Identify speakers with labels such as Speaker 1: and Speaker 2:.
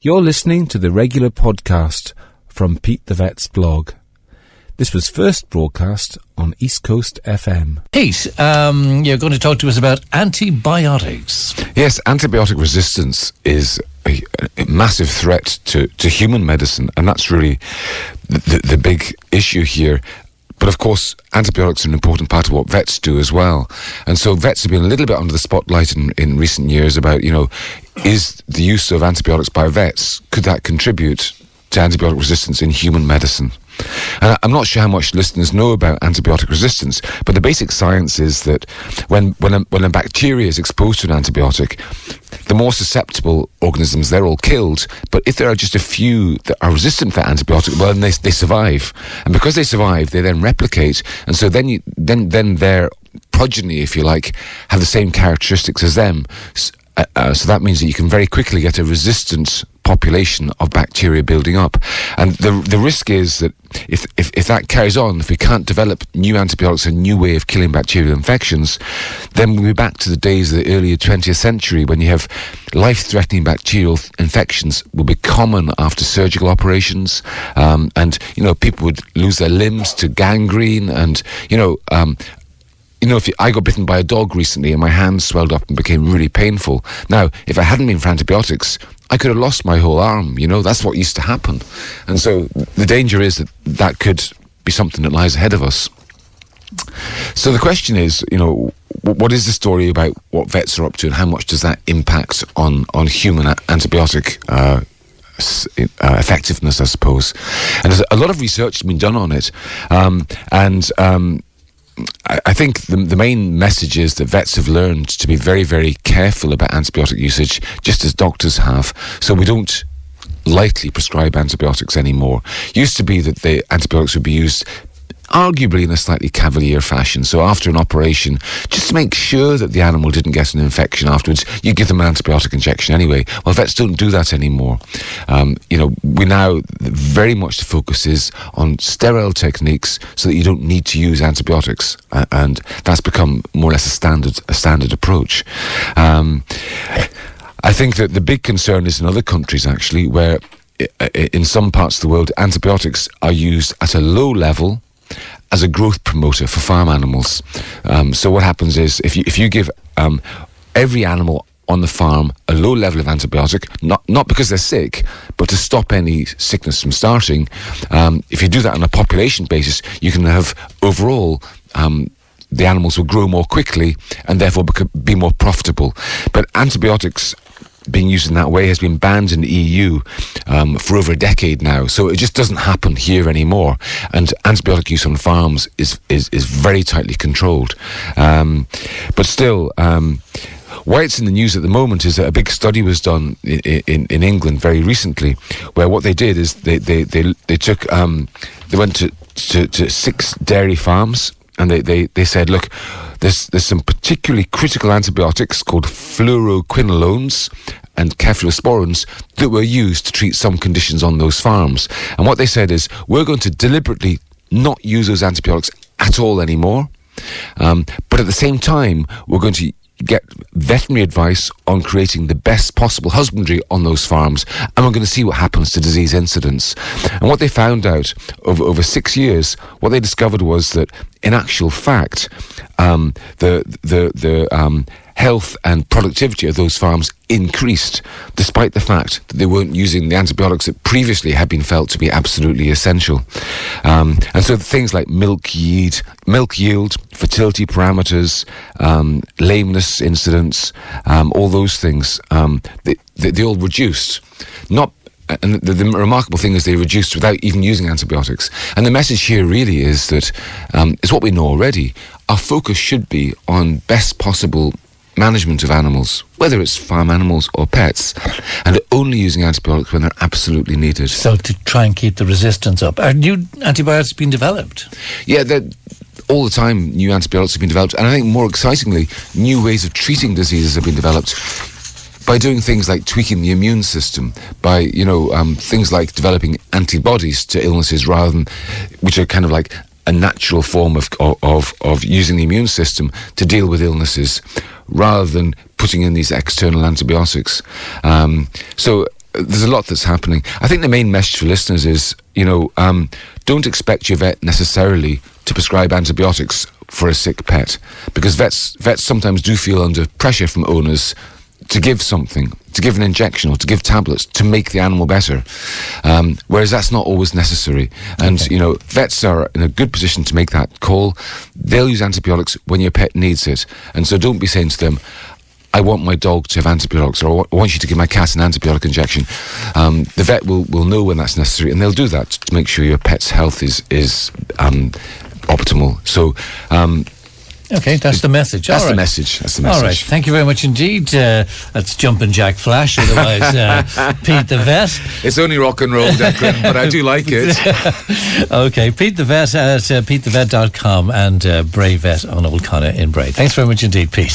Speaker 1: You're listening to the regular podcast from Pete the Vet's blog. This was first broadcast on East Coast FM.
Speaker 2: Pete, um, you're going to talk to us about antibiotics.
Speaker 3: Yes, antibiotic resistance is a, a massive threat to, to human medicine, and that's really the, the big issue here. But of course, antibiotics are an important part of what vets do as well. And so vets have been a little bit under the spotlight in, in recent years about, you know, is the use of antibiotics by vets, could that contribute to antibiotic resistance in human medicine? And I'm not sure how much listeners know about antibiotic resistance, but the basic science is that when, when, a, when a bacteria is exposed to an antibiotic, the more susceptible organisms, they're all killed. But if there are just a few that are resistant to that antibiotic, well, then they, they survive. And because they survive, they then replicate. And so then, you, then, then their progeny, if you like, have the same characteristics as them. Uh, uh, so that means that you can very quickly get a resistant population of bacteria building up. And the the risk is that if, if, if that carries on, if we can't develop new antibiotics, a new way of killing bacterial infections, then we'll be back to the days of the earlier 20th century when you have life-threatening bacterial infections will be common after surgical operations. Um, and, you know, people would lose their limbs to gangrene and, you know, um, you know, if you, I got bitten by a dog recently and my hand swelled up and became really painful. Now, if I hadn't been for antibiotics, I could have lost my whole arm. You know, that's what used to happen. And so the danger is that that could be something that lies ahead of us. So the question is, you know, what is the story about what vets are up to and how much does that impact on, on human antibiotic uh, uh, effectiveness, I suppose. And a lot of research has been done on it. Um, and um, I think the, the main message is that vets have learned to be very, very careful about antibiotic usage, just as doctors have. So we don't lightly prescribe antibiotics anymore. Used to be that the antibiotics would be used arguably in a slightly cavalier fashion. So after an operation, just to make sure that the animal didn't get an infection afterwards, you give them an antibiotic injection anyway. Well, vets don't do that anymore. Um, you know, we now very much the focus is on sterile techniques so that you don't need to use antibiotics, uh, and that's become more or less a standard a standard approach. Um, I think that the big concern is in other countries actually where in some parts of the world, antibiotics are used at a low level as a growth promoter for farm animals. Um, so what happens is if you if you give um, every animal on the farm a low level of antibiotic, not not because they're sick, but to stop any sickness from starting. Um, if you do that on a population basis, you can have overall. Um, the animals will grow more quickly and therefore be more profitable. But antibiotics being used in that way has been banned in the EU um, for over a decade now. So it just doesn't happen here anymore. And antibiotic use on farms is is, is very tightly controlled. Um, but still. Um, why it's in the news at the moment is that a big study was done in, in, in England very recently, where what they did is they they they, they took um, they went to, to, to six dairy farms and they, they, they said, look, there's, there's some particularly critical antibiotics called fluoroquinolones and cephalosporins that were used to treat some conditions on those farms. And what they said is, we're going to deliberately not use those antibiotics at all anymore. Um, but at the same time, we're going to get veterinary advice on creating the best possible husbandry on those farms, and we're going to see what happens to disease incidence. And what they found out over, over six years, what they discovered was that, in actual fact, um, the the the um, health and productivity of those farms increased, despite the fact that they weren't using the antibiotics that previously had been felt to be absolutely essential. Um, and so things like milk yield, milk yield, fertility parameters, um, lameness incidents, um, all those things, um, they, they, they all reduced. Not and the, the, remarkable thing is they reduced without even using antibiotics. And the message here really is that um, it's what we know already. Our focus should be on best possible management of animals, whether it's farm animals or pets, and only using antibiotics when they're absolutely needed.
Speaker 2: So to try and keep the resistance up. Are new antibiotics being developed?
Speaker 3: Yeah, all the time new antibiotics have been developed, and I think more excitingly, new ways of treating diseases have been developed by doing things like tweaking the immune system, by you know um, things like developing antibodies to illnesses rather than, which are kind of like a natural form of of of using the immune system to deal with illnesses rather than putting in these external antibiotics. Um, so there's a lot that's happening. I think the main message for listeners is, you know, um, don't expect your vet necessarily to prescribe antibiotics for a sick pet, because vets vets sometimes do feel under pressure from owners to give something, to give an injection or to give tablets to make the animal better. Um, whereas that's not always necessary. And,
Speaker 2: Okay.
Speaker 3: you know, vets are in a good position to make that call. They'll use antibiotics when your pet needs it. And so don't be saying to them, I want my dog to have antibiotics, or I want you to give my cat an antibiotic injection. Um, the vet will, will know when that's necessary, and they'll do that to make sure your pet's health is is um, optimal. So um,
Speaker 2: Okay, that's the message.
Speaker 3: that's
Speaker 2: All
Speaker 3: the message. That's the message.
Speaker 2: All right. thank you very much indeed. Uh, that's Jumpin' Jack Flash, otherwise uh, Pete the Vet.
Speaker 3: It's only rock and roll, Declan, but I do like it.
Speaker 2: Okay, Pete the Vet at uh, petethevet.com and uh, Bray Vet on Old Connaught in Bray. Thanks very much indeed, Pete.